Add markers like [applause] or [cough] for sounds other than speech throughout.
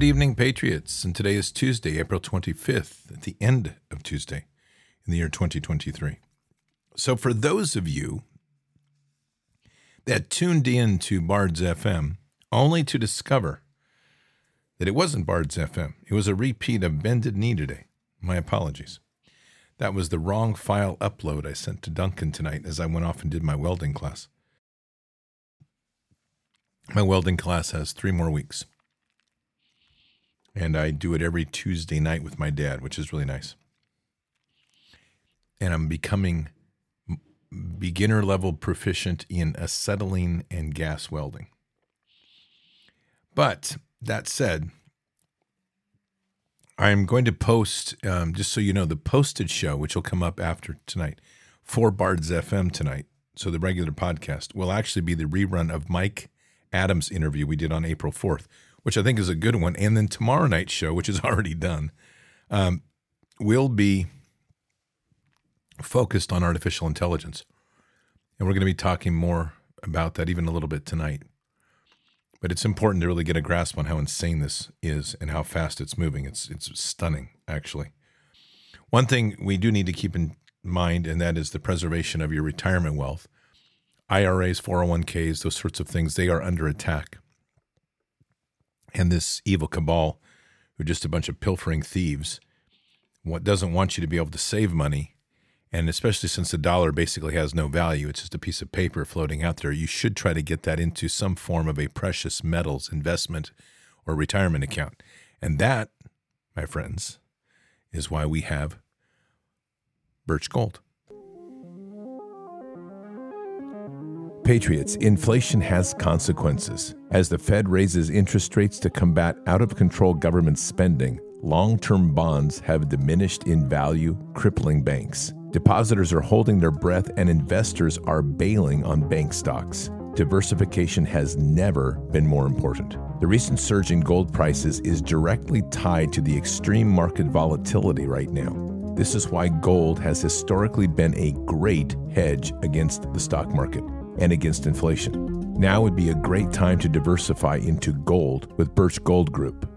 Good evening, Patriots. And today is Tuesday, April 25th, at the end of Tuesday in the year 2023. So, for those of you that tuned in to Bards FM only to discover that it wasn't Bards FM, it was a repeat of Bended Knee today. My apologies. That was the wrong file upload I sent to Duncan tonight as I went off and did my welding class. My welding class has three more weeks. And I do it every Tuesday night with my dad, which is really nice. And I'm becoming beginner level proficient in acetylene and gas welding. But that said, I'm going to post, um, just so you know, the posted show, which will come up after tonight for Bards FM tonight. So the regular podcast will actually be the rerun of Mike Adams' interview we did on April 4th, which I think is a good one. And then tomorrow night's show, which is [laughs] already done, um, will be focused on artificial intelligence. And we're going to be talking more about that even a little bit tonight. But it's important to really get a grasp on how insane this is and how fast it's moving. It's it's stunning, actually. One thing we do need to keep in mind, and that is the preservation of your retirement wealth. IRAs, 401ks, those sorts of things, they are under attack. And this evil cabal, who are just a bunch of pilfering thieves, what doesn't want you to be able to save money and especially since the dollar basically has no value, it's just a piece of paper floating out there, you should try to get that into some form of a precious metals investment or retirement account. And that, my friends, is why we have Birch Gold. Patriots, inflation has consequences. As the Fed raises interest rates to combat out of control government spending, long term bonds have diminished in value, crippling banks. Depositors are holding their breath and investors are bailing on bank stocks. Diversification has never been more important. The recent surge in gold prices is directly tied to the extreme market volatility right now. This is why gold has historically been a great hedge against the stock market and against inflation. Now would be a great time to diversify into gold with Birch Gold Group.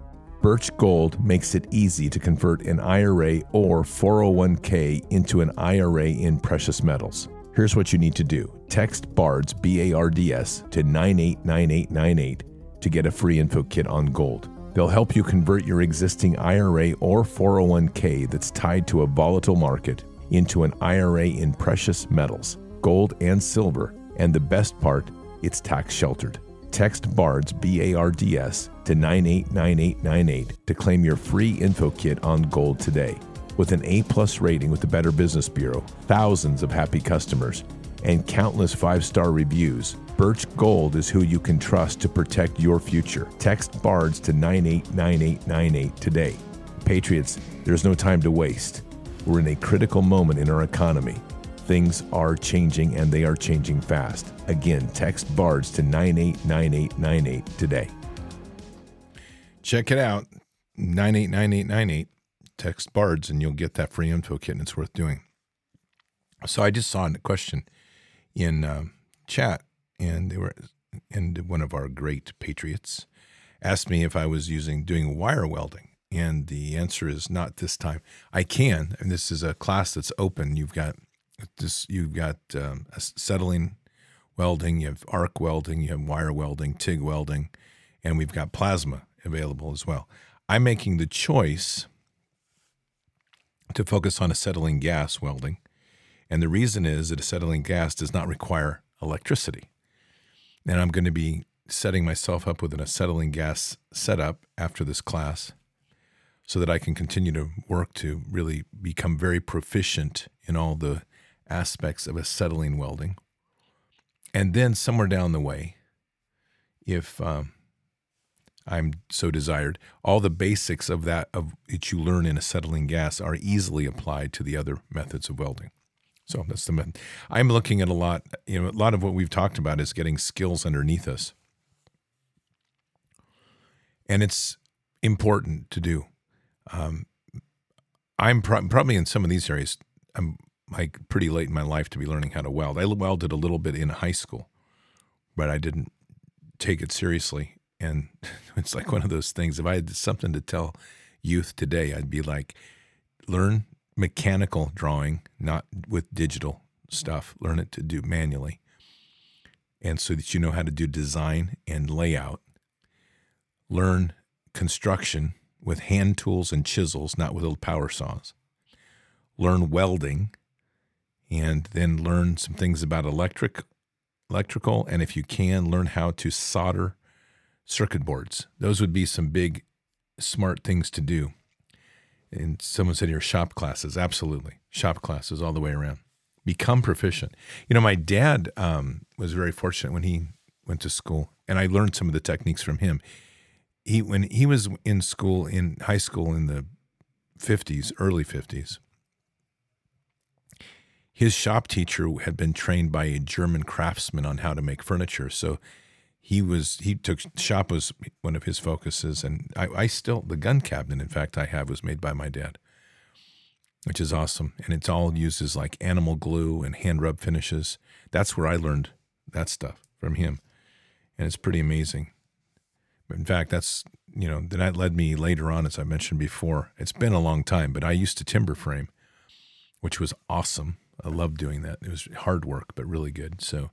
Birch Gold makes it easy to convert an IRA or 401k into an IRA in precious metals. Here's what you need to do text BARDS, B A R D S, to 989898 to get a free info kit on gold. They'll help you convert your existing IRA or 401k that's tied to a volatile market into an IRA in precious metals, gold and silver, and the best part, it's tax sheltered. Text BARDS, B A R D S, to 989898 to claim your free info kit on gold today. With an A plus rating with the Better Business Bureau, thousands of happy customers, and countless five star reviews, Birch Gold is who you can trust to protect your future. Text BARDS to 989898 today. Patriots, there's no time to waste. We're in a critical moment in our economy. Things are changing and they are changing fast. Again, text BARDS to 989898 today. Check it out 989898. Text BARDS and you'll get that free info kit and it's worth doing. So I just saw a question in uh, chat and they were, and one of our great patriots asked me if I was using doing wire welding. And the answer is not this time. I can, and this is a class that's open. You've got this, you've got um, acetylene welding, you have arc welding, you have wire welding, TIG welding, and we've got plasma available as well. I'm making the choice to focus on acetylene gas welding. And the reason is that acetylene gas does not require electricity. And I'm going to be setting myself up with an acetylene gas setup after this class so that I can continue to work to really become very proficient in all the aspects of acetylene welding. And then somewhere down the way, if um, I'm so desired, all the basics of that of that you learn in acetylene gas are easily applied to the other methods of welding. So that's the method. I'm looking at a lot. You know, a lot of what we've talked about is getting skills underneath us, and it's important to do. Um, I'm pro- probably in some of these areas. I'm like pretty late in my life to be learning how to weld. I welded a little bit in high school, but I didn't take it seriously And [laughs] it's like one of those things. If I had something to tell youth today, I'd be like, learn mechanical drawing, not with digital stuff. Learn it to do manually. And so that you know how to do design and layout. Learn construction with hand tools and chisels, not with little power saws. Learn welding and then learn some things about electric electrical and if you can learn how to solder circuit boards. Those would be some big smart things to do. And someone said here shop classes. Absolutely. Shop classes all the way around. Become proficient. You know, my dad um, was very fortunate when he went to school, and I learned some of the techniques from him. He when he was in school in high school in the 50s, early 50s, his shop teacher had been trained by a German craftsman on how to make furniture. So he was he took shop was one of his focuses, and I, I still the gun cabinet, in fact, I have was made by my dad, which is awesome, and it's all uses like animal glue and hand rub finishes. That's where I learned that stuff from him, and it's pretty amazing. In fact, that's you know that led me later on, as I mentioned before. It's been a long time, but I used to timber frame, which was awesome. I loved doing that. It was hard work, but really good. So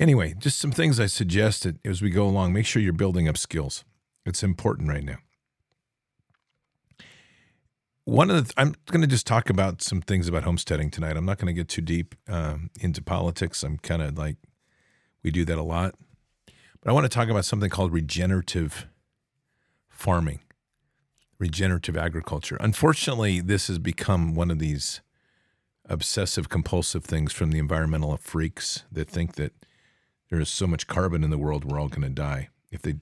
Anyway, just some things I suggest as we go along. Make sure you're building up skills. It's important right now. One of the, I'm going to just talk about some things about homesteading tonight. I'm not going to get too deep um, into politics. I'm kind of like, we do that a lot. But I want to talk about something called regenerative farming, regenerative agriculture. Unfortunately, this has become one of these obsessive compulsive things from the environmental freaks that think that there is so much carbon in the world, we're all going to die. If they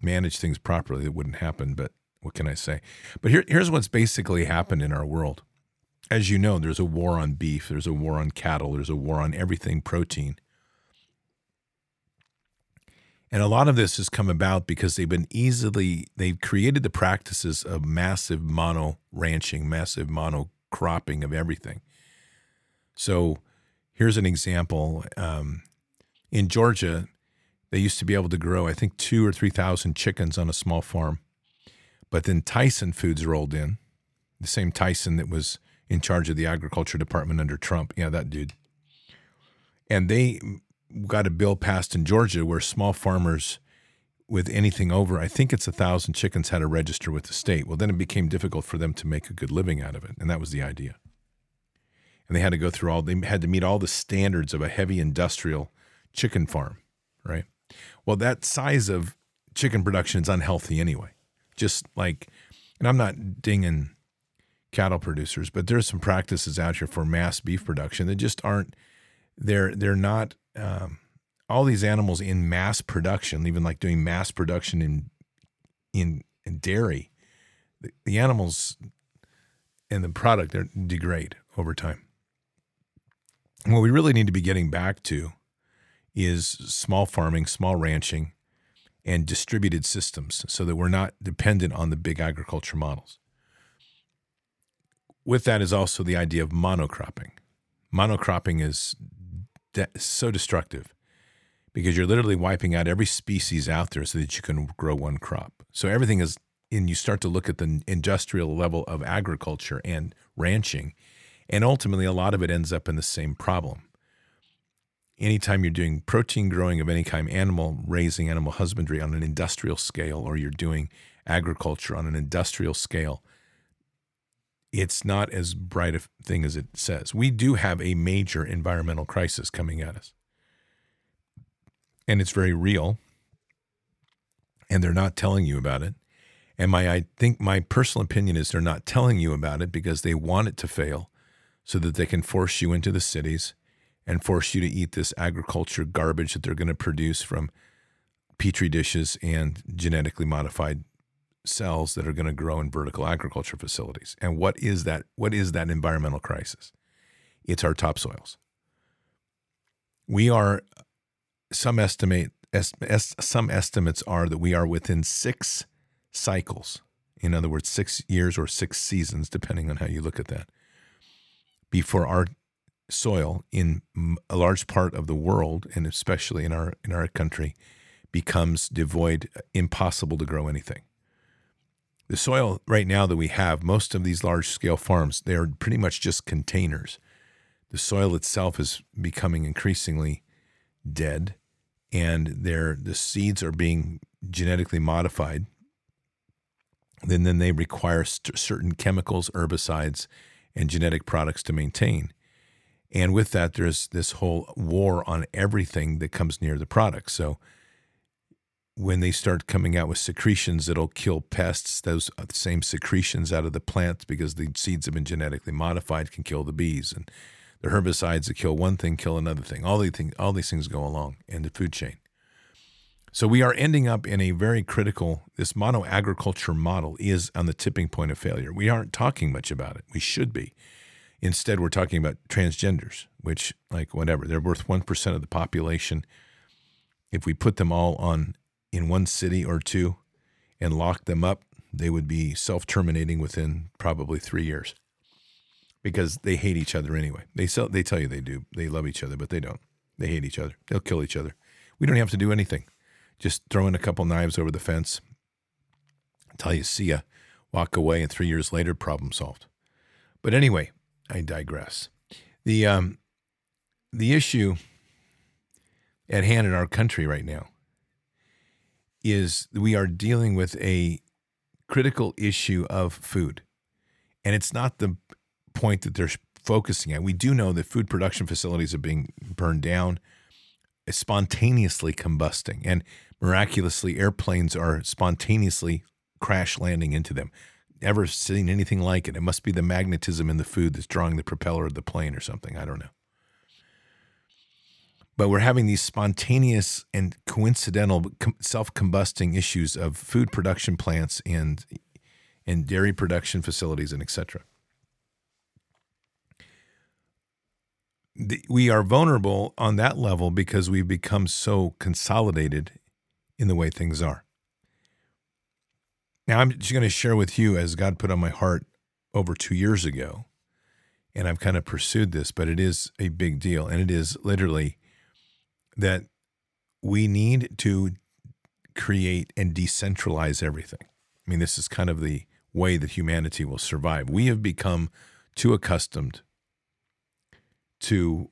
manage things properly, it wouldn't happen. But what can I say? But here, here's what's basically happened in our world. As you know, there's a war on beef, there's a war on cattle, there's a war on everything protein. And a lot of this has come about because they've been easily, they've created the practices of massive mono ranching, massive mono cropping of everything. So here's an example. Um, in Georgia, they used to be able to grow, I think, two or 3,000 chickens on a small farm. But then Tyson Foods rolled in, the same Tyson that was in charge of the agriculture department under Trump. Yeah, that dude. And they got a bill passed in Georgia where small farmers with anything over, I think it's a thousand chickens, had to register with the state. Well, then it became difficult for them to make a good living out of it. And that was the idea. And they had to go through all, they had to meet all the standards of a heavy industrial chicken farm, right? Well, that size of chicken production is unhealthy anyway. Just like, and I'm not dinging cattle producers, but there's some practices out here for mass beef production that just aren't. They're they're not. Um, all these animals in mass production, even like doing mass production in in, in dairy, the, the animals and the product they degrade over time. What we really need to be getting back to is small farming, small ranching, and distributed systems so that we're not dependent on the big agriculture models. With that is also the idea of monocropping. Monocropping is de- so destructive because you're literally wiping out every species out there so that you can grow one crop. So everything is, and you start to look at the industrial level of agriculture and ranching, and ultimately a lot of it ends up in the same problem anytime you're doing protein growing of any kind, animal raising, animal husbandry on an industrial scale, or you're doing agriculture on an industrial scale, it's not as bright a thing as it says. We do have a major environmental crisis coming at us. And it's very real. And they're not telling you about it. And my I think my personal opinion is they're not telling you about it because they want it to fail so that they can force you into the cities and force you to eat this agriculture garbage that they're going to produce from petri dishes and genetically modified cells that are going to grow in vertical agriculture facilities. And what is that? What is that environmental crisis? It's our topsoils. We are some estimate some estimates are that we are within six cycles. In other words, six years or six seasons, depending on how you look at that, before our soil in a large part of the world, and especially in our in our country, becomes devoid, uh, impossible to grow anything. The soil right now that we have, most of these large scale farms, they are pretty much just containers. The soil itself is becoming increasingly dead, and their the seeds are being genetically modified. Then, then they require certain chemicals, herbicides, and genetic products to maintain. And with that, there's this whole war on everything that comes near the product. So when they start coming out with secretions that'll kill pests, those uh, same secretions out of the plants because the seeds have been genetically modified can kill the bees, and the herbicides that kill one thing kill another thing. All these things, all these things go along in the food chain. So we are ending up in a very critical. This mono agriculture model is on the tipping point of failure. We aren't talking much about it. We should be. Instead, we're talking about transgenders, which, like, whatever, they're worth 1% of the population. If we put them all on in one city or two and lock them up, they would be self terminating within probably three years because they hate each other anyway. They, sell, they tell you they do. They love each other, but they don't. They hate each other. They'll kill each other. We don't have to do anything. Just throwing a couple knives over the fence, until you see ya, walk away, and three years later, problem solved. But anyway, I digress. The um, the issue at hand in our country right now is we are dealing with a critical issue of food. And it's not the point that they're focusing on. We do know that food production facilities are being burned down, spontaneously combusting, and miraculously, airplanes are spontaneously crash landing into them. Never seen anything like it. It must be the magnetism in the food that's drawing the propeller of the plane or something. I don't know but we're having these spontaneous and coincidental self-combusting issues of food production plants and and dairy production facilities and etc. We are vulnerable on that level because we've become so consolidated in the way things are. Now, I'm just going to share with you, as God put on my heart over two years ago, and I've kind of pursued this, but it is a big deal. And it is literally that we need to create and decentralize everything. I mean, this is kind of the way that humanity will survive. We have become too accustomed to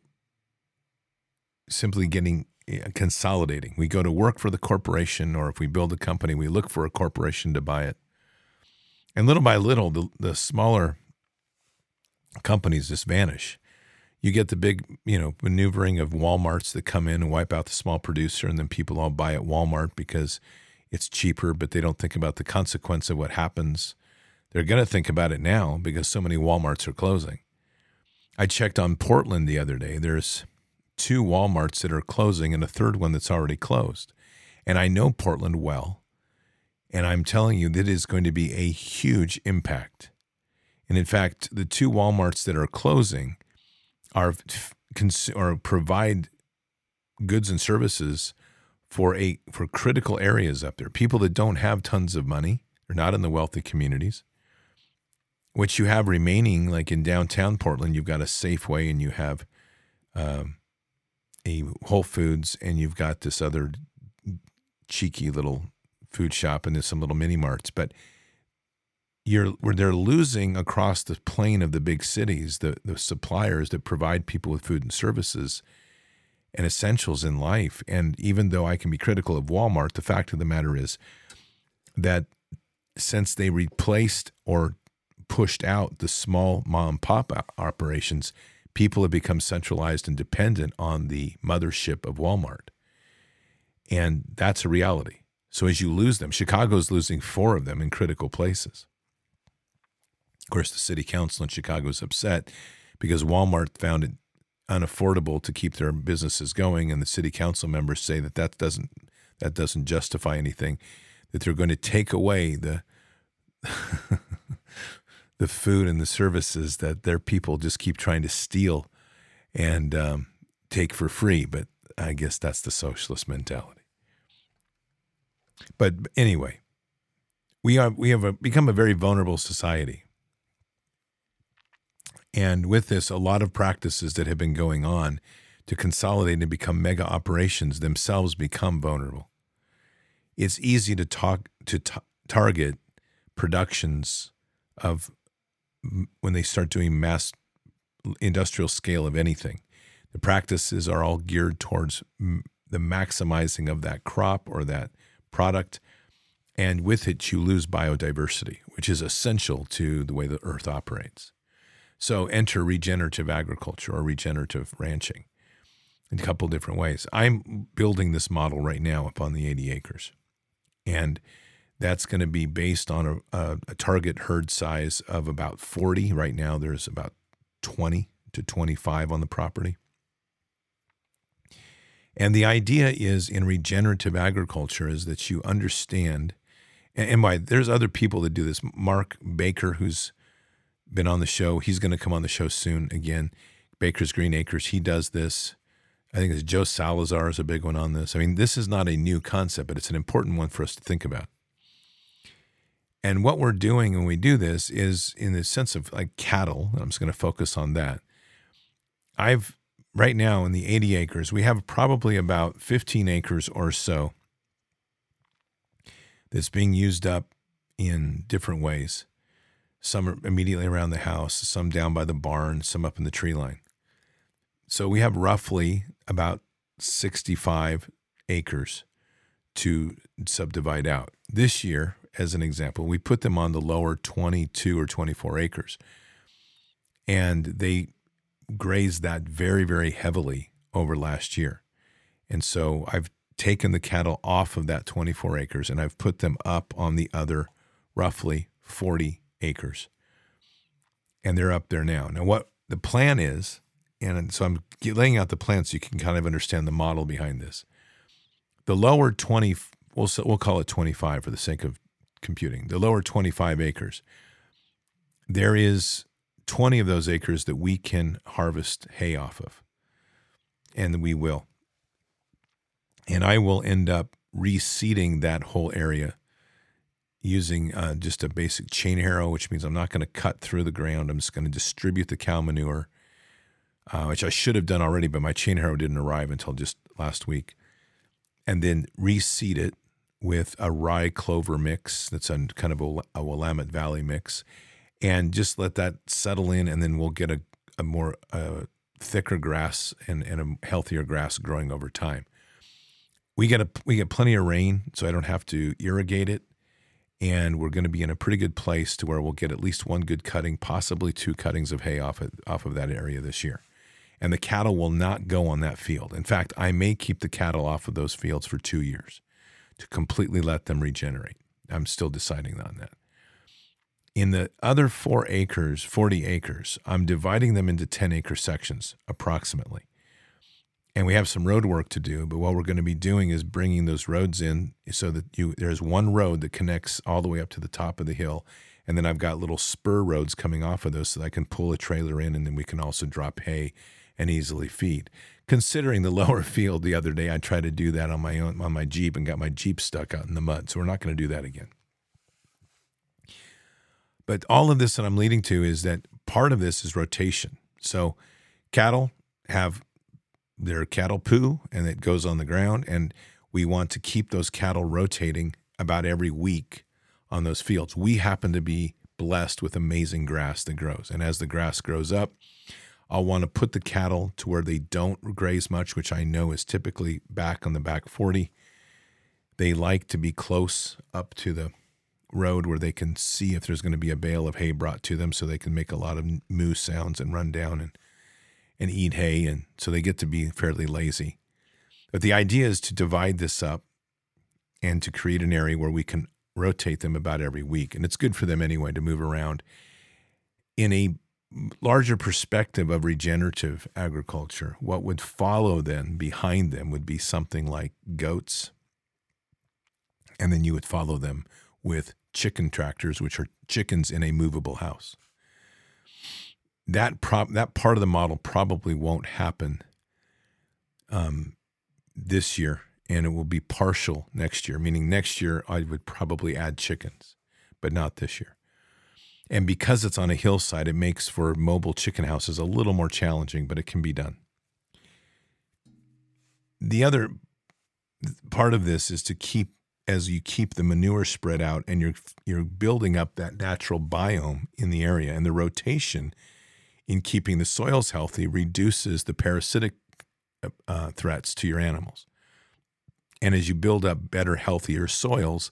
simply getting eh, consolidating. We go to work for the corporation, or if we build a company, we look for a corporation to buy it. And little by little, the, the smaller companies just vanish you get the big, you know, maneuvering of Walmarts that come in and wipe out the small producer, and then people all buy at Walmart because it's cheaper, but they don't think about the consequence of what happens. They're going to think about it now because so many Walmarts are closing. I checked on Portland the other day. There's two Walmarts that are closing and a third one that's already closed. And I know Portland well. And I'm telling you, that is going to be a huge impact. And in fact, the two Walmarts that are closing are or provide goods and services for a for critical areas up there. People that don't have tons of money, they're not in the wealthy communities. What you have remaining, like in downtown Portland, you've got a Safeway and you have um, a Whole Foods and you've got this other cheeky little food shop and there's some little mini marts, but you're where they're losing across the plane of the big cities the the suppliers that provide people with food and services and essentials in life. And even though I can be critical of Walmart the fact of the matter is that since they replaced or pushed out the small mom and pop operations people have become centralized and dependent on the mothership of Walmart and that's a reality so as you lose them Chicago's losing 4 of them in critical places Of course, the city council in Chicago is upset because Walmart found it unaffordable to keep their businesses going, and the city council members say that that doesn't that doesn't justify anything. That they're going to take away the [laughs] the food and the services that their people just keep trying to steal and um, take for free. But I guess that's the socialist mentality. But anyway, we are we have a, become a very vulnerable society. And with this, a lot of practices that have been going on to consolidate and become mega operations themselves become vulnerable. it's easy to talk to t- target productions of when they start doing mass industrial scale of anything. The practices are all geared towards the maximizing of that crop or that product. And with it, you lose biodiversity, which is essential to the way the earth operates. So enter regenerative agriculture or regenerative ranching in a couple different ways. I'm building this model right now up on the 80 acres. And that's going to be based on a, a, a, target herd size of about 40. Right now, there's about 20 to 25 on the property. And the idea is in regenerative agriculture is that you understand, and, by there's other people that do this. Mark Baker, who's been on the show, he's going to come on the show soon again. Baker's Green Acres, he does this. I think it's Joel Salatin is a big one on this. I mean, this is not a new concept, but it's an important one for us to think about. And what we're doing when we do this is in the sense of like cattle, I'm just going to focus on that. I've right now in the 80 acres, we have probably about 15 acres or so that's being used up in different ways. Some are immediately around the house, some down by the barn, some up in the tree line. So we have roughly about 65 acres to subdivide out. This year, as an example, we put them on the lower 22 or 24 acres. And they grazed that very, very heavily over last year. And so I've taken the cattle off of that 24 acres and I've put them up on the other roughly 40 acres. And they're up there now. Now, what the plan is, and so I'm laying out the plan so you can kind of understand the model behind this. The lower 20, we'll, we'll call it 25 for the sake of computing, the lower 25 acres, there is 20 of those acres that we can harvest hay off of. And we will. And I will end up reseeding that whole area using uh, just a basic chain harrow, which means I'm not going to cut through the ground. I'm just going to distribute the cow manure, uh, which I should have done already, but my chain harrow didn't arrive until just last week. And then reseed it with a rye clover mix that's a kind of a, a Willamette Valley mix and just let that settle in, and then we'll get a, a more uh, thicker grass and, and a healthier grass growing over time. We get a we get plenty of rain, so I don't have to irrigate it, and we're going to be in a pretty good place to where we'll get at least one good cutting, possibly two cuttings of hay off of, off of that area this year. And the cattle will not go on that field. In fact, I may keep the cattle off of those fields for two years to completely let them regenerate. I'm still deciding on that. In the other four acres, 40 acres, I'm dividing them into 10 acre sections approximately. And we have some road work to do, but what we're going to be doing is bringing those roads in so that you there's one road that connects all the way up to the top of the hill. And then I've got little spur roads coming off of those so that I can pull a trailer in and then we can also drop hay and easily feed. Considering the [laughs] lower field the other day, I tried to do that on my own on my Jeep and got my Jeep stuck out in the mud. So we're not going to do that again. But all of this that I'm leading to is that part of this is rotation. So cattle have their cattle poo and it goes on the ground. And we want to keep those cattle rotating about every week on those fields. We happen to be blessed with amazing grass that grows. And as the grass grows up, I'll want to put the cattle to where they don't graze much, which I know is typically back on the back 40. They like to be close up to the road where they can see if there's going to be a bale of hay brought to them so they can make a lot of moo sounds and run down and and eat hay and so they get to be fairly lazy. But the idea is to divide this up and to create an area where we can rotate them about every week and it's good for them anyway to move around in a larger perspective of regenerative agriculture what would follow then behind them would be something like goats and then you would follow them with chicken tractors, which are chickens in a movable house. That that part of the model probably won't happen um, this year, and it will be partial next year. Meaning next year I would probably add chickens, but not this year. And because it's on a hillside, it makes for mobile chicken houses a little more challenging, but it can be done. The other part of this is to keep as you keep the manure spread out and you're you're building up that natural biome in the area and the rotation in keeping the soils healthy reduces the parasitic uh, threats to your animals. And as you build up better, healthier soils,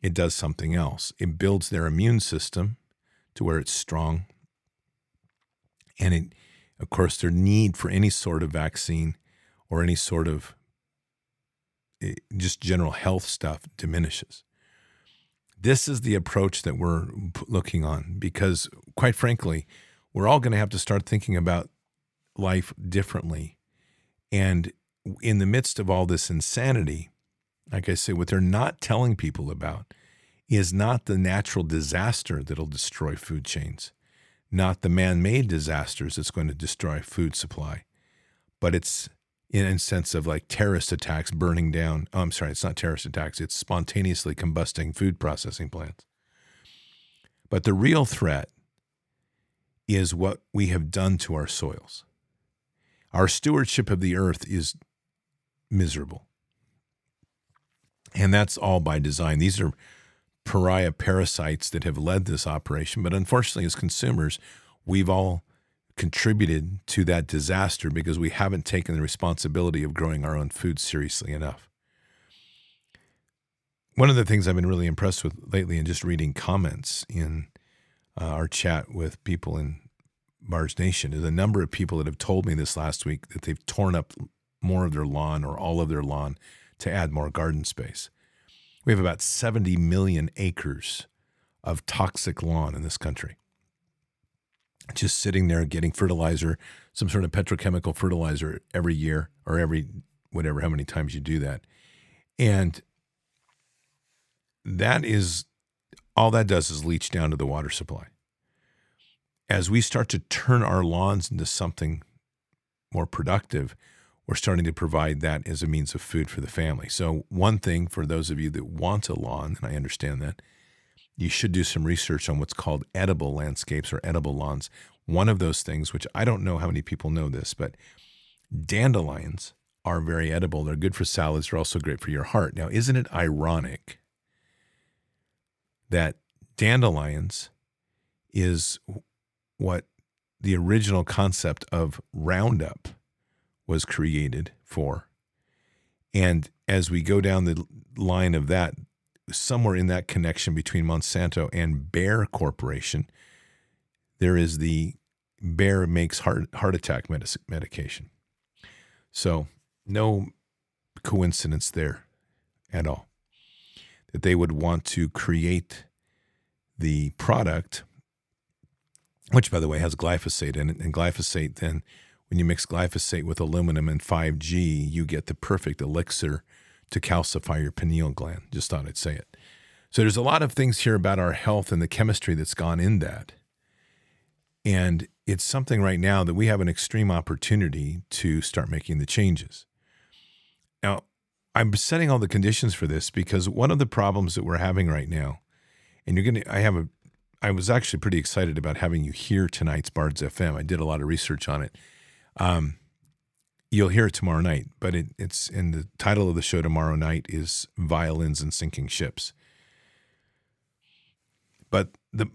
it does something else. It builds their immune system to where it's strong. And it, of course, their need for any sort of vaccine or any sort of eh, just general health stuff diminishes. This is the approach that we're looking on because, quite frankly, we're all going to have to start thinking about life differently. And in the midst of all this insanity, like I say, what they're not telling people about is not the natural disaster that'll destroy food chains, not the man made disasters that's going to destroy food supply, but it's in a sense of like terrorist attacks burning down. Oh, I'm sorry, it's not terrorist attacks, it's spontaneously combusting food processing plants. But the real threat is what we have done to our soils. Our stewardship of the earth is miserable. And that's all by design. These are pariah parasites that have led this operation. But unfortunately, as consumers, we've all contributed to that disaster because we haven't taken the responsibility of growing our own food seriously enough. One of the things I've been really impressed with lately in just reading comments in uh, our chat with people in Bards Nation is a number of people that have told me this last week that they've torn up more of their lawn or all of their lawn to add more garden space. We have about 70 million acres of toxic lawn in this country. Just sitting there getting fertilizer, some sort of petrochemical fertilizer every year or every whatever, how many times you do that. And that is all that does is leach down to the water supply. As we start to turn our lawns into something more productive, we're starting to provide that as a means of food for the family. So, one thing for those of you that want a lawn, and I understand that, you should do some research on what's called edible landscapes or edible lawns. One of those things, which I don't know how many people know this, but dandelions are very edible. They're good for salads. They're also great for your heart. Now, isn't it ironic that dandelions is what the original concept of Roundup was created for. And as we go down the line of that, somewhere in that connection between Monsanto and Bayer Corporation, there is the Bayer makes heart heart attack medic- medication. So no coincidence there at all that they would want to create the product, which by the way has glyphosate in it, and glyphosate then when you mix glyphosate with aluminum and 5G, you get the perfect elixir to calcify your pineal gland. Just thought I'd say it. So there's a lot of things here about our health and the chemistry that's gone in that. And it's something right now that we have an extreme opportunity to start making the changes. Now, I'm setting all the conditions for this because one of the problems that we're having right now, and you're going to, I have a, I was actually pretty excited about having you hear tonight's Bards FM. I did a lot of research on it. Um, you'll hear it tomorrow night, but it, it's in the title of the show tomorrow night is Violins and Sinking Ships. But the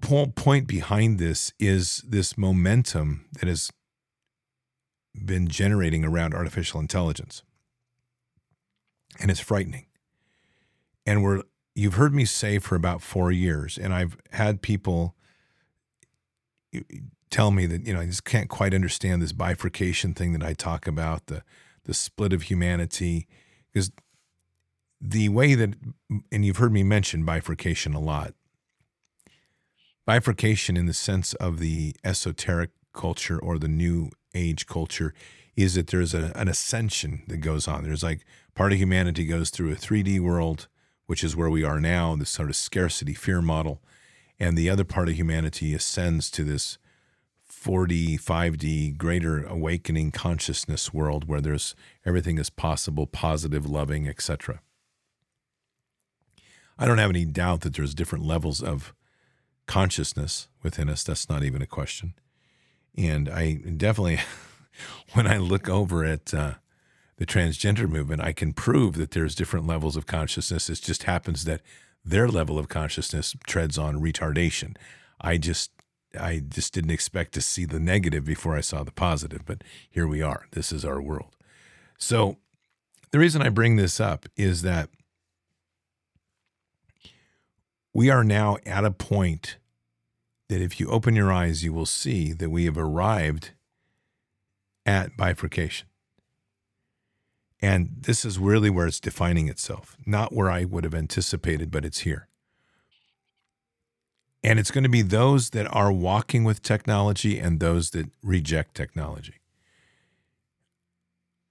point behind this is this momentum that has been generating around artificial intelligence. And it's frightening. And we're you've heard me say for about 4 years and I've had people tell me that you know I just can't quite understand this bifurcation thing that I talk about the the split of humanity because the way that and you've heard me mention bifurcation a lot. Bifurcation in the sense of the esoteric culture or the new age culture is that there's a, an ascension that goes on. There's like part of humanity goes through a 3D world which is where we are now this sort of scarcity fear model and the other part of humanity ascends to this 4D, 5D, greater awakening consciousness world where there's everything is possible, positive, loving, etc. I don't have any doubt that there's different levels of consciousness within us. That's not even a question. And I definitely, [laughs] when I look over at uh, the transgender movement, I can prove that there's different levels of consciousness. It just happens that their level of consciousness treads on retardation. I just I just didn't expect to see the negative before I saw the positive, but here we are. This is our world. So the reason I bring this up is that we are now at a point that if you open your eyes, you will see that we have arrived at bifurcation. And this is really where it's defining itself, not where I would have anticipated, but it's here. And it's going to be those that are walking with technology and those that reject technology.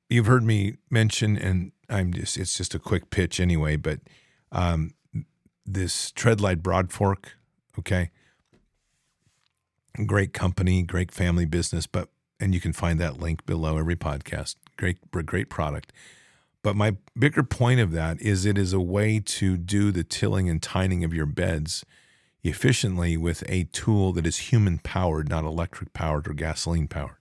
You've heard me mention, and I'm just, it's just a quick pitch anyway, but um, this Treadlite Broad Fork, okay? Great company, great family business, but, and you can find that link below every podcast. Great, great product. But my bigger point of that is it is a way to do the tilling and tining of your beds efficiently with a tool that is human powered, not electric powered or gasoline powered.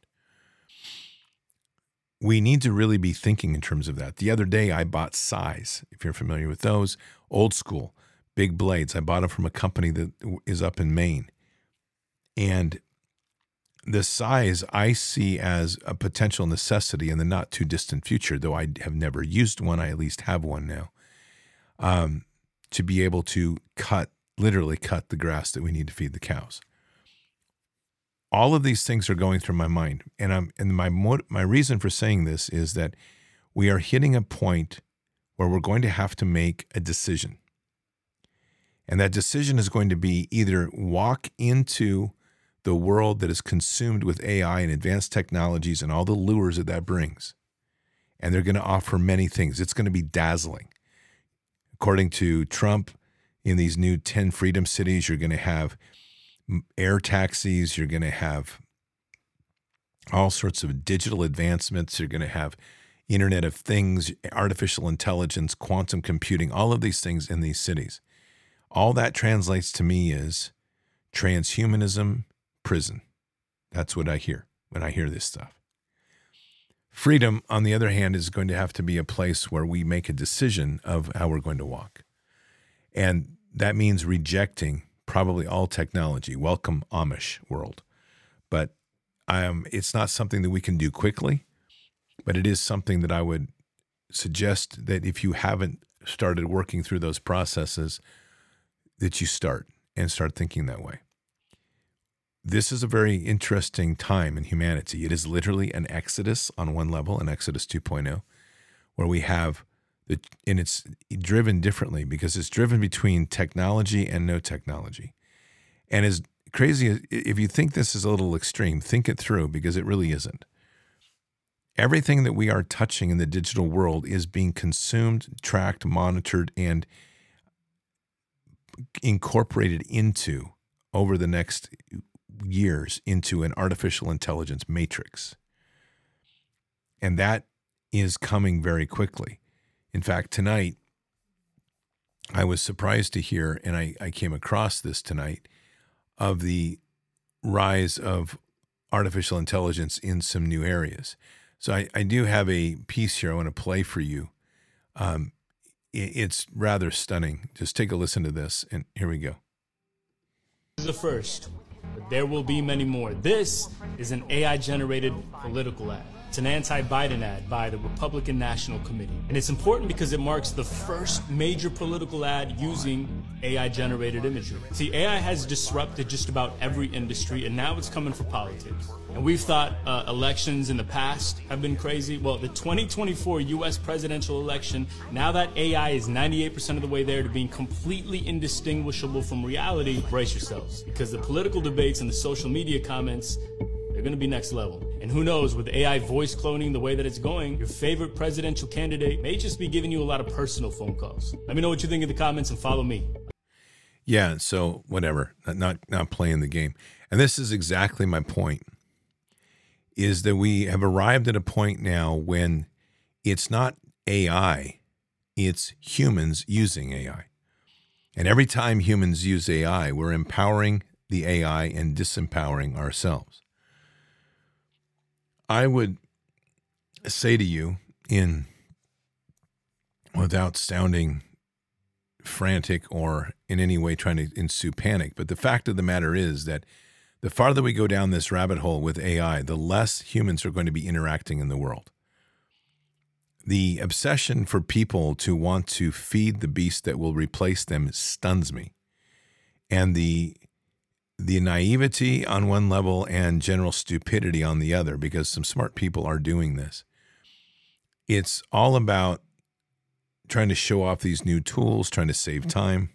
We need to really be thinking in terms of that. The other day, I bought scythes, if you're familiar with those, old school, big blades. I bought them from a company that is up in Maine. And the scythes I see as a potential necessity in the not too distant future, though I have never used one, I at least have one now, um, to be able to cut literally cut the grass that we need to feed the cows. All of these things are going through my mind, and I'm and my my reason for saying this is that we are hitting a point where we're going to have to make a decision. And that decision is going to be either walk into the world that is consumed with AI and advanced technologies and all the lures that that brings. And they're going to offer many things. It's going to be dazzling. According to Trump, in these new 10 freedom cities, you're going to have air taxis, you're going to have all sorts of digital advancements, you're going to have Internet of Things, artificial intelligence, quantum computing, all of these things in these cities. All that translates to me is transhumanism, prison. That's what I hear when I hear this stuff. Freedom, on the other hand, is going to have to be a place where we make a decision of how we're going to walk. And that means rejecting probably all technology. Welcome, Amish world. But um, it's not something that we can do quickly, but it is something that I would suggest that if you haven't started working through those processes, that you start and start thinking that way. This is a very interesting time in humanity. It is literally an exodus on one level, an Exodus 2.0, where we have and it's driven differently because it's driven between technology and no technology. And as crazy as if you think this is a little extreme, think it through because it really isn't. Everything that we are touching in the digital world is being consumed, tracked, monitored, and incorporated into over the next years into an artificial intelligence matrix. And that is coming very quickly. In fact, tonight, I was surprised to hear, and I, I came across this tonight, of the rise of artificial intelligence in some new areas. So I, I do have a piece here I want to play for you. Um, it, it's rather stunning. Just take a listen to this, and here we go. This is the first, but there will be many more. This is an AI generated political ad. It's an anti Biden ad by the Republican National Committee. And it's important because it marks the first major political ad using AI generated imagery. See, AI has disrupted just about every industry, and now it's coming for politics. And we've thought uh, elections in the past have been crazy. Well, the 2024 US presidential election, now that AI is 98% of the way there to being completely indistinguishable from reality, brace yourselves. Because the political debates and the social media comments they're going to be next level. And who knows, with AI voice cloning the way that it's going, your favorite presidential candidate may just be giving you a lot of personal phone calls. Let me know what you think in the comments and follow me. Yeah, so whatever, not not playing the game. And this is exactly my point is that we have arrived at a point now when it's not AI, it's humans using AI. And every time humans use AI, we're empowering the AI and disempowering ourselves. I would say to you in without sounding frantic or in any way trying to ensue panic. But the fact of the matter is that the farther we go down this rabbit hole with AI, the less humans are going to be interacting in the world. The obsession for people to want to feed the beast that will replace them stuns me. And the the naivety on one level and general stupidity on the other, because some smart people are doing this. It's all about trying to show off these new tools, trying to save mm-hmm. time.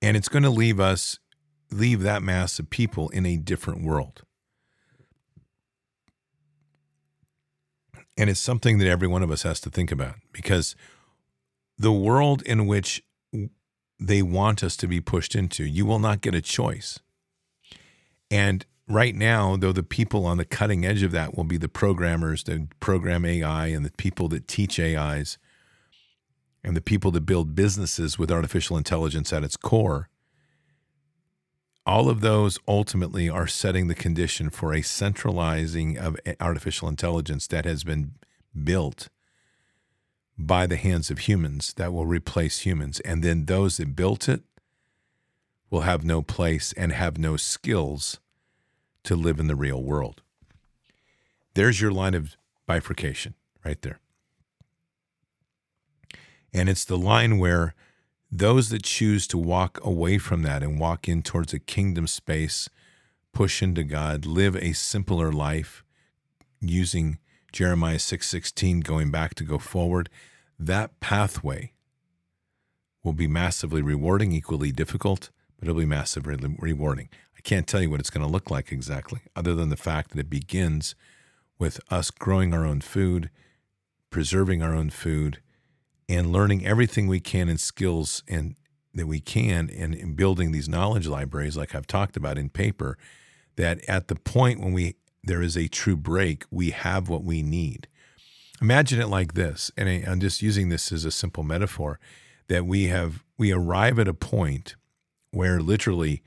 And it's going to leave us, leave that mass of people in a different world. And it's something that every one of us has to think about because the world in which they want us to be pushed into, you will not get a choice. And right now, though the people on the cutting edge of that will be the programmers that program AI and the people that teach AIs and the people that build businesses with artificial intelligence at its core, all of those ultimately are setting the condition for a centralizing of artificial intelligence that has been built by the hands of humans that will replace humans. And then those that built it will have no place and have no skills to live in the real world. There's your line of bifurcation right there. And it's the line where those that choose to walk away from that and walk in towards a kingdom space, push into God, live a simpler life using Jeremiah 6:16 going back to go forward, that pathway will be massively rewarding, equally difficult, but it'll be massively rewarding. I can't tell you what it's going to look like exactly, other than the fact that it begins with us growing our own food, preserving our own food, and learning everything we can in skills and that we can and in building these knowledge libraries like I've talked about in paper that at the point when we there is a true break we have what we need imagine it like this and I'm just using this as a simple metaphor that we have we arrive at a point where literally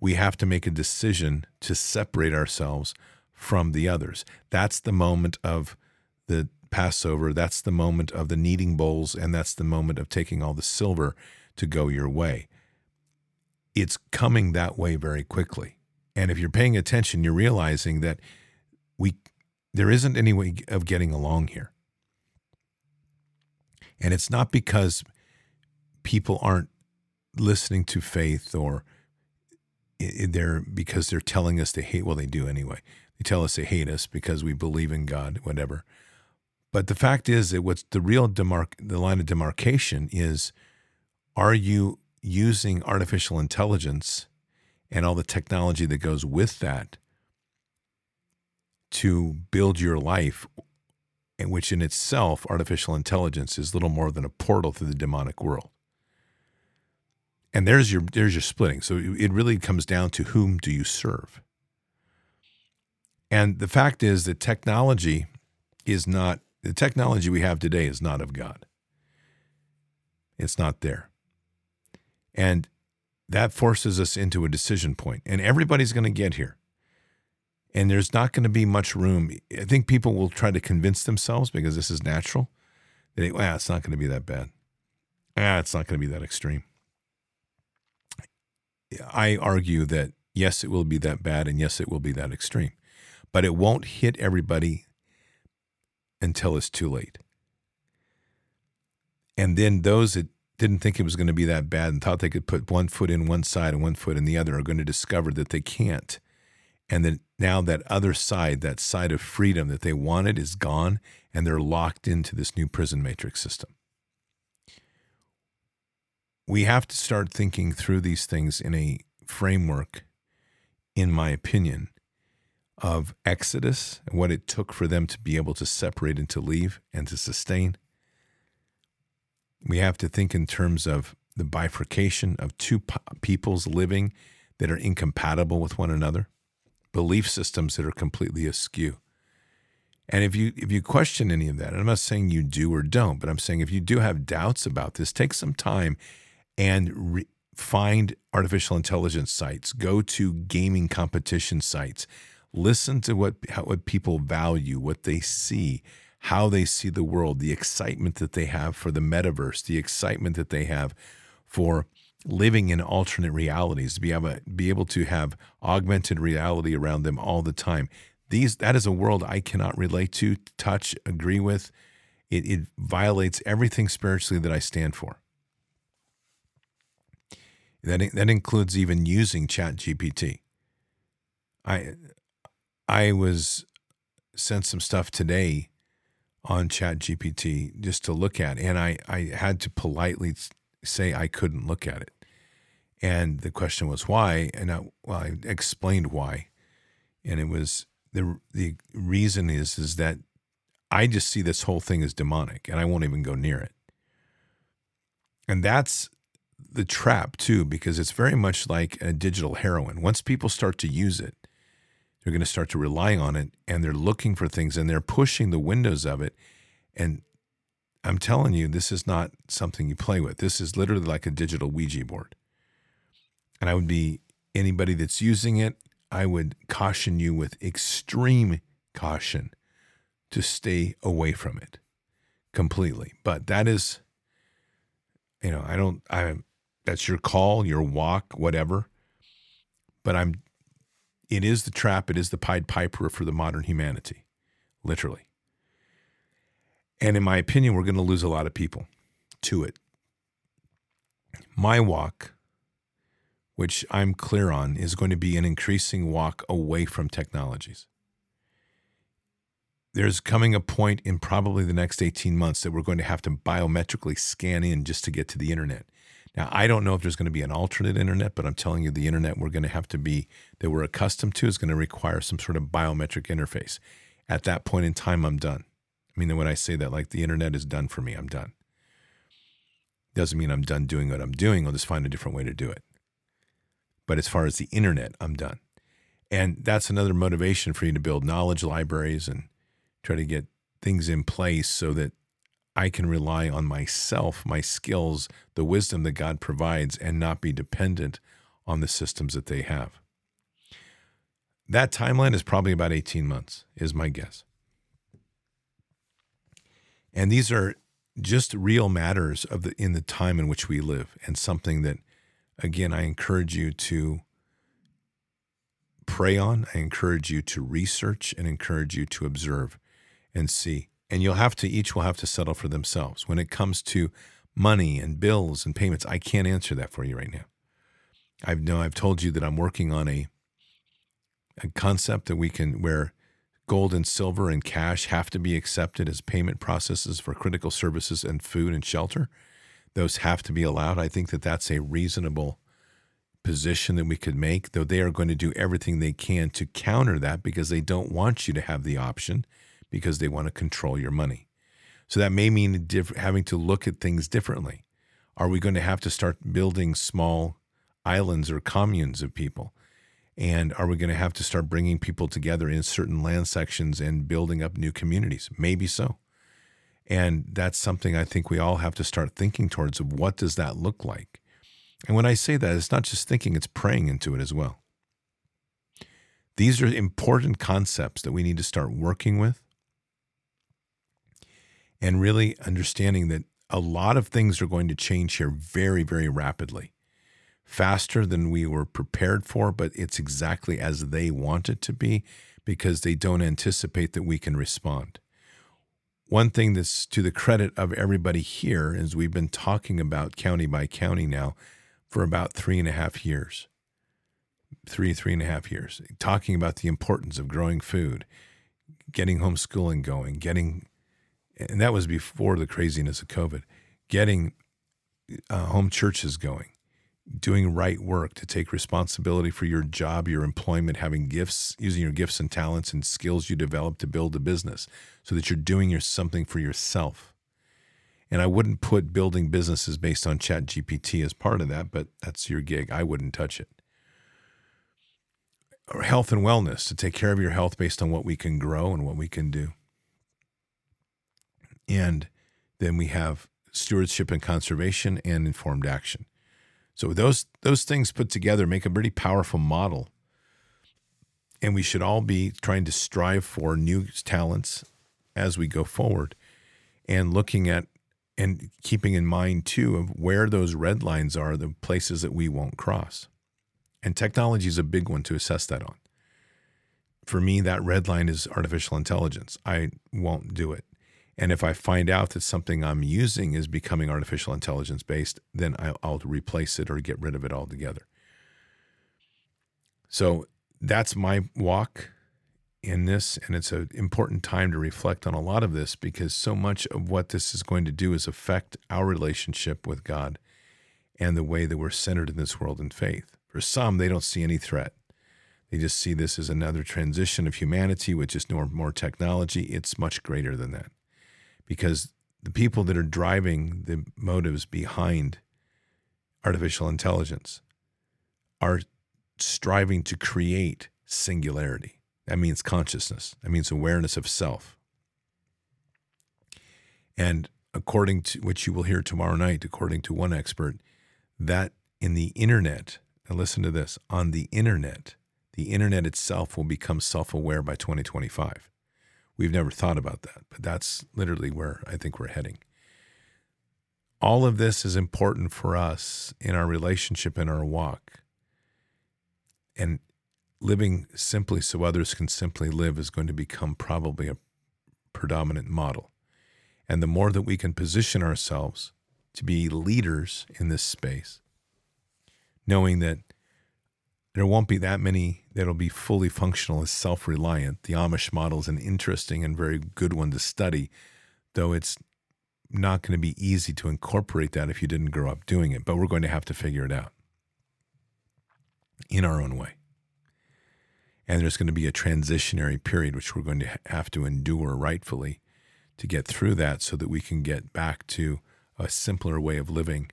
we have to make a decision to separate ourselves from the others. That's the moment of the Passover. That's the moment of the kneading bowls. And that's the moment of taking all the silver to go your way. It's coming that way very quickly. And if you're paying attention, you're realizing that there isn't any way of getting along here. And it's not because people aren't listening to faith or they're because they're telling us they hate. Well, they do anyway. They tell us they hate us because we believe in God, whatever. But the fact is that what's the real demarc- the line of demarcation is: Are you using artificial intelligence and all the technology that goes with that to build your life, which in itself artificial intelligence is little more than a portal to the demonic world? And there's your there's your splitting. So it really comes down to whom do you serve? And the fact is that technology is not the technology we have today is not of God. It's not there. And that forces us into a decision point. And everybody's going to get here. And there's not going to be much room. I think people will try to convince themselves because this is natural. Well, it's not going to be that bad. Ah, it's not going to be that extreme. I argue that yes, it will be that bad, and yes, it will be that extreme, but it won't hit everybody until it's too late. And then those that didn't think it was going to be that bad and thought they could put one foot in one side and one foot in the other are going to discover that they can't. And then now that other side, that side of freedom that they wanted, is gone, and they're locked into this new prison matrix system we have to start thinking through these things in a framework, in my opinion, of Exodus and what it took for them to be able to separate and to leave and to sustain. We have to think in terms of the bifurcation of two peoples living that are incompatible with one another, belief systems that are completely askew. And if you if you question any of that, and I'm not saying you do or don't, but I'm saying if you do have doubts about this, take some time and re- find artificial intelligence sites, go to gaming competition sites, Listen to what how, what people value, what they see, how they see the world, the excitement that they have for the metaverse, the excitement that they have for living in alternate realities, to be able, be able to have augmented reality around them all the time. These that is a world I cannot relate to, touch, agree with. It, it violates everything spiritually that I stand for. That that includes even using Chat GPT. I I was sent some stuff today on Chat GPT just to look at, and I I had to politely say I couldn't look at it, and the question was why, and I, well I explained why, and it was the the reason is is that I just see this whole thing as demonic, and I won't even go near it, and that's the trap too, because it's very much like a digital heroin. Once people start to use it, they're going to start to rely on it and they're looking for things and they're pushing the windows of it. And I'm telling you, this is not something you play with. This is literally like a digital Ouija board. And I would be anybody that's using it, I would caution you with extreme caution to stay away from it completely. But that is, you know, I don't, I, that's your call, your walk, whatever. But I'm it is the trap, it is the Pied Piper for the modern humanity, literally. And in my opinion, we're going to lose a lot of people to it. My walk, which I'm clear on, is going to be an increasing walk away from technologies. There's coming a point in probably the next 18 months that we're going to have to biometrically scan in just to get to the internet. Now, I don't know if there's going to be an alternate internet, but I'm telling you, the internet we're going to have to be, that we're accustomed to, is going to require some sort of biometric interface. At that point in time, I'm done. I mean, when I say that, like the internet is done for me, I'm done. Doesn't mean I'm done doing what I'm doing. I'll just find a different way to do it. But as far as the internet, I'm done. And that's another motivation for you to build knowledge libraries and try to get things in place so that I can rely on myself, my skills, the wisdom that God provides, and not be dependent on the systems that they have. That timeline is probably about 18 months, is my guess. And these are just real matters of the in the time in which we live, and something that, again, I encourage you to pray on. I encourage you to research and encourage you to observe and see and you'll have to each will have to settle for themselves when it comes to money and bills and payments i can't answer that for you right now i've know i've told you that i'm working on a a concept that we can where gold and silver and cash have to be accepted as payment processes for critical services and food and shelter those have to be allowed i think that that's a reasonable position that we could make though they are going to do everything they can to counter that because they don't want you to have the option because they want to control your money. So that may mean having to look at things differently. Are we going to have to start building small islands or communes of people? And are we going to have to start bringing people together in certain land sections and building up new communities? Maybe so. And that's something I think we all have to start thinking towards of what does that look like? And when I say that, it's not just thinking, it's praying into it as well. These are important concepts that we need to start working with and really understanding that a lot of things are going to change here very, very rapidly, faster than we were prepared for, but it's exactly as they want it to be because they don't anticipate that we can respond. One thing that's to the credit of everybody here is we've been talking about county by county now for about three and a half years. Three, three and a half years, talking about the importance of growing food, getting homeschooling going, getting and that was before the craziness of COVID, getting uh, home churches going, doing right work to take responsibility for your job, your employment, having gifts, using your gifts and talents and skills you develop to build a business so that you're doing your, something for yourself. And I wouldn't put building businesses based on Chat GPT as part of that, but that's your gig. I wouldn't touch it. Or health and wellness, to take care of your health based on what we can grow and what we can do. And then we have stewardship and conservation and informed action. So those those things put together make a pretty powerful model and we should all be trying to strive for new talents as we go forward and looking at and keeping in mind too of where those red lines are, the places that we won't cross. And technology is a big one to assess that on. For me, that red line is artificial intelligence. I won't do it. And if I find out that something I'm using is becoming artificial intelligence based, then I'll replace it or get rid of it altogether. So that's my walk in this. And it's an important time to reflect on a lot of this because so much of what this is going to do is affect our relationship with God and the way that we're centered in this world in faith. For some, they don't see any threat. They just see this as another transition of humanity with just more, more technology. It's much greater than that because the people that are driving the motives behind artificial intelligence are striving to create singularity. That means consciousness, that means awareness of self. And according to which you will hear tomorrow night, according to one expert, that in the internet, now listen to this on the internet, the internet itself will become self aware by 2025. We've never thought about that, but that's literally where I think we're heading. All of this is important for us in our relationship and our walk. And living simply so others can simply live is going to become probably a predominant model. And the more that we can position ourselves to be leaders in this space, knowing that there won't be that many that'll be fully functional as self reliant. The Amish model is an interesting and very good one to study, though it's not going to be easy to incorporate that if you didn't grow up doing it. But we're going to have to figure it out in our own way. And there's going to be a transitionary period which we're going to have to endure rightfully to get through that so that we can get back to a simpler way of living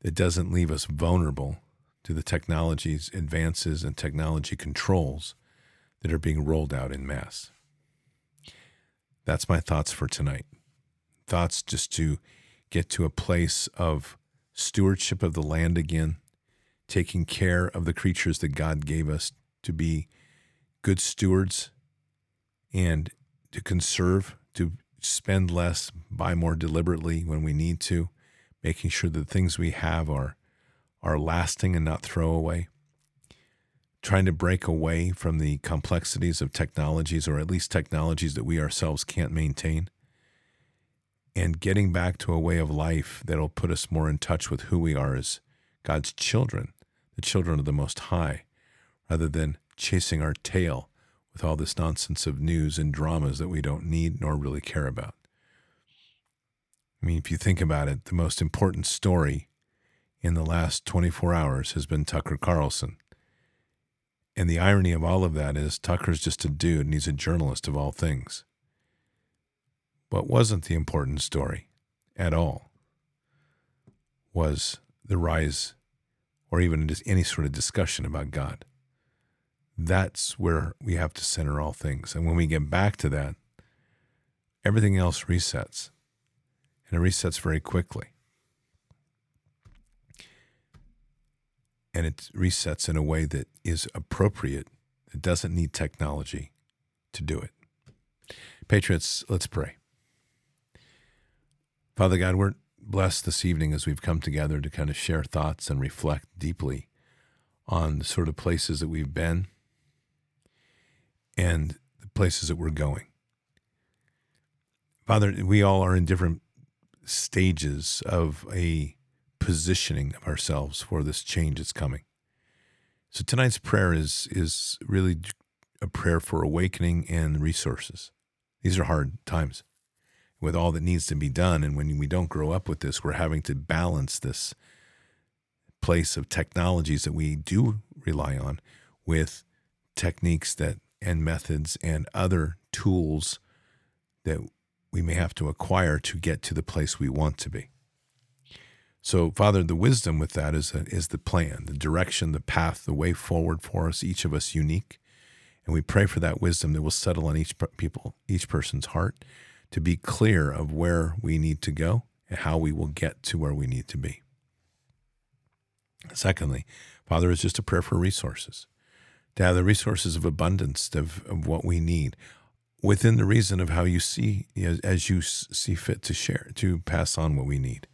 that doesn't leave us vulnerable to the technologies advances and technology controls that are being rolled out in mass. That's my thoughts for tonight. Thoughts just to get to a place of stewardship of the land again, taking care of the creatures that God gave us to be good stewards and to conserve, to spend less, buy more deliberately when we need to, making sure that the things we have are are lasting and not throwaway. Trying to break away from the complexities of technologies, or at least technologies that we ourselves can't maintain, and getting back to a way of life that'll put us more in touch with who we are as God's children, the children of the Most High, rather than chasing our tail with all this nonsense of news and dramas that we don't need nor really care about. I mean, if you think about it, the most important story in the last 24 hours has been Tucker Carlson. And the irony of all of that is Tucker's just a dude and he's a journalist of all things. What wasn't the important story at all was the rise or even any sort of discussion about God that's where we have to center all things. And when we get back to that, everything else resets. And it resets very quickly. And it resets in a way that is appropriate. It doesn't need technology to do it. Patriots, let's pray. Father God, we're blessed this evening as we've come together to kind of share thoughts and reflect deeply on the sort of places that we've been and the places that we're going. Father, we all are in different stages of a positioning ourselves for this change that's coming. So tonight's prayer is is really a prayer for awakening and resources. These are hard times with all that needs to be done and when we don't grow up with this, we're having to balance this place of technologies that we do rely on with techniques that and methods and other tools that we may have to acquire to get to the place we want to be. So, Father, the wisdom with that is, is the plan, the direction, the path, the way forward for us, each of us unique. And we pray for that wisdom that will settle on each people, each person's heart, to be clear of where we need to go and how we will get to where we need to be. Secondly, Father, is just a prayer for resources to have the resources of abundance of, of what we need within the reason of how you see as you see fit to share to pass on what we need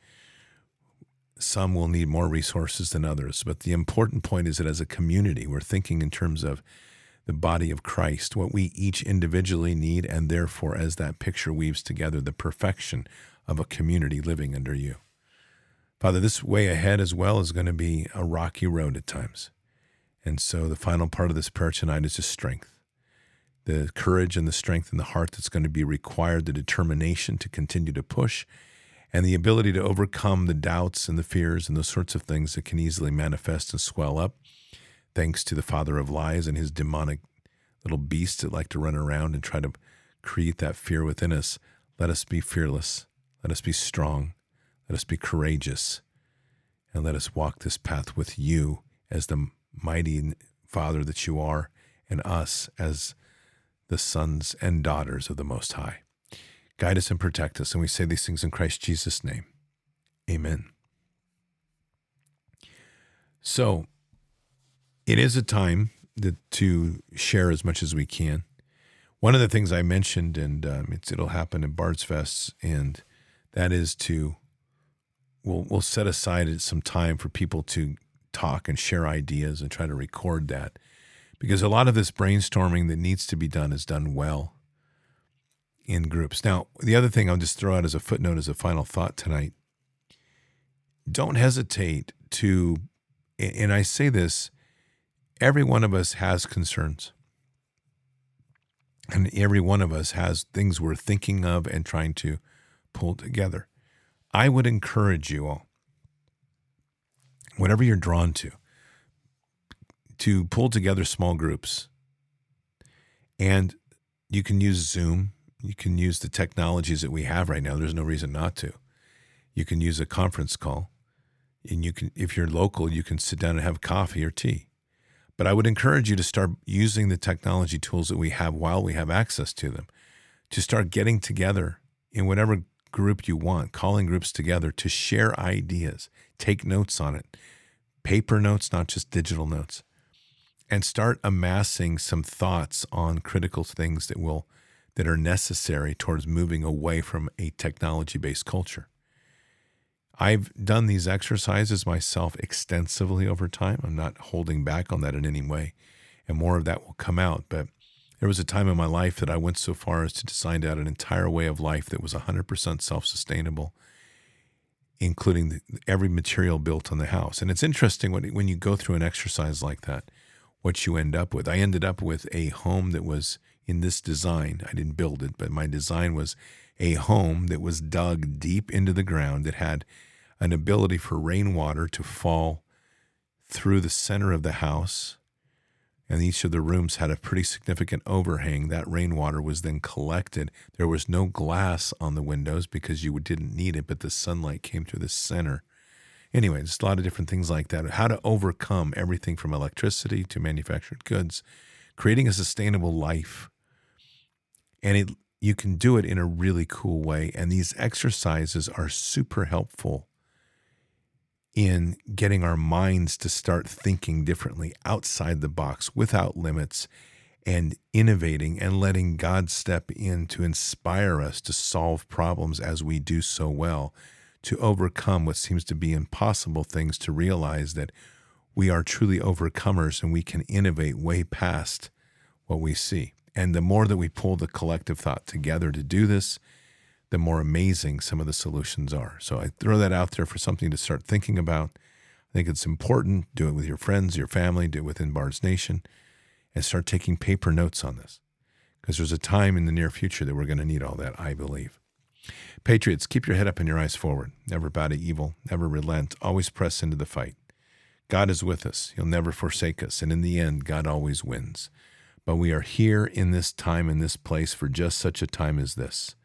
some will need more resources than others but the important point is that as a community we're thinking in terms of the body of Christ what we each individually need and therefore as that picture weaves together the perfection of a community living under you. Father this way ahead as well is going to be a rocky road at times. And so the final part of this prayer tonight is just strength. The courage and the strength in the heart that's going to be required, the determination to continue to push, and the ability to overcome the doubts and the fears and those sorts of things that can easily manifest and swell up, thanks to the father of lies and his demonic little beasts that like to run around and try to create that fear within us. Let us be fearless. Let us be strong. Let us be courageous. And let us walk this path with you as the mighty Father that you are, and us as the sons and daughters of the Most High. Guide us and protect us. And we say these things in Christ Jesus' name. Amen. So, it is a time that, to share as much as we can. One of the things I mentioned, and um, it'll happen at Bard's Fests, and that is to we'll we'll set aside some time for people to talk and share ideas and try to record that because a lot of this brainstorming that needs to be done is done well in groups. Now, the other thing I'll just throw out as a footnote as a final thought tonight don't hesitate to, and I say this, every one of us has concerns. And every one of us has things we're thinking of and trying to pull together. I would encourage you all, whatever you're drawn to, to pull together small groups. And you can use Zoom. You can use the technologies that we have right now. There's no reason not to. You can use a conference call. And you can, if you're local, you can sit down and have coffee or tea. But I would encourage you to start using the technology tools that we have while we have access to them, to start getting together in whatever group you want, calling groups together to share ideas, take notes on it, paper notes, not just digital notes and start amassing some thoughts on critical things that will that are necessary towards moving away from a technology based culture. I've done these exercises myself extensively over time. I'm not holding back on that in any way, and more of that will come out. But there was a time in my life that I went so far as to design out an entire way of life that was 100% self sustainable, including the, every material built on the house. And it's interesting when, when you go through an exercise like that what you end up with. I ended up with a home that was in this design. I didn't build it, but my design was a home that was dug deep into the ground that had an ability for rainwater to fall through the center of the house. And each of the rooms had a pretty significant overhang. That rainwater was then collected. There was no glass on the windows because you didn't need it, but the sunlight came through the center anyway, just a lot of different things like that. How to overcome everything from electricity to manufactured goods, creating a sustainable life. And it, you can do it in a really cool way. And these exercises are super helpful in getting our minds to start thinking differently outside the box without limits and innovating and letting God step in to inspire us to solve problems as we do so well to overcome what seems to be impossible things to realize that we are truly overcomers and we can innovate way past what we see. And the more that we pull the collective thought together to do this, the more amazing some of the solutions are. So I throw that out there for something to start thinking about. I think it's important. Do it with your friends, your family, do it within Bard's Nation, and start taking paper notes on this. Because there's a time in the near future that we're going to need all that, I believe. Patriots, keep your head up and your eyes forward. Never bow to evil, never relent, always press into the fight. God is with us. He'll never forsake us. And in the end, God always wins. But we are here in this time, in this place, for just such a time as this.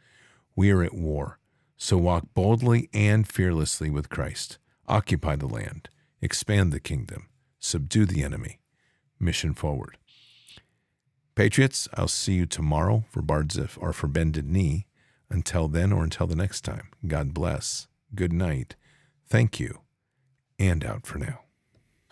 We are at war. So walk boldly and fearlessly with Christ. Occupy the land. Expand the kingdom. Subdue the enemy. Mission forward. Patriots, I'll see you tomorrow for Bardzif or for Bended Knee. Until then or until the next time, God bless, good night, thank you, and out for now.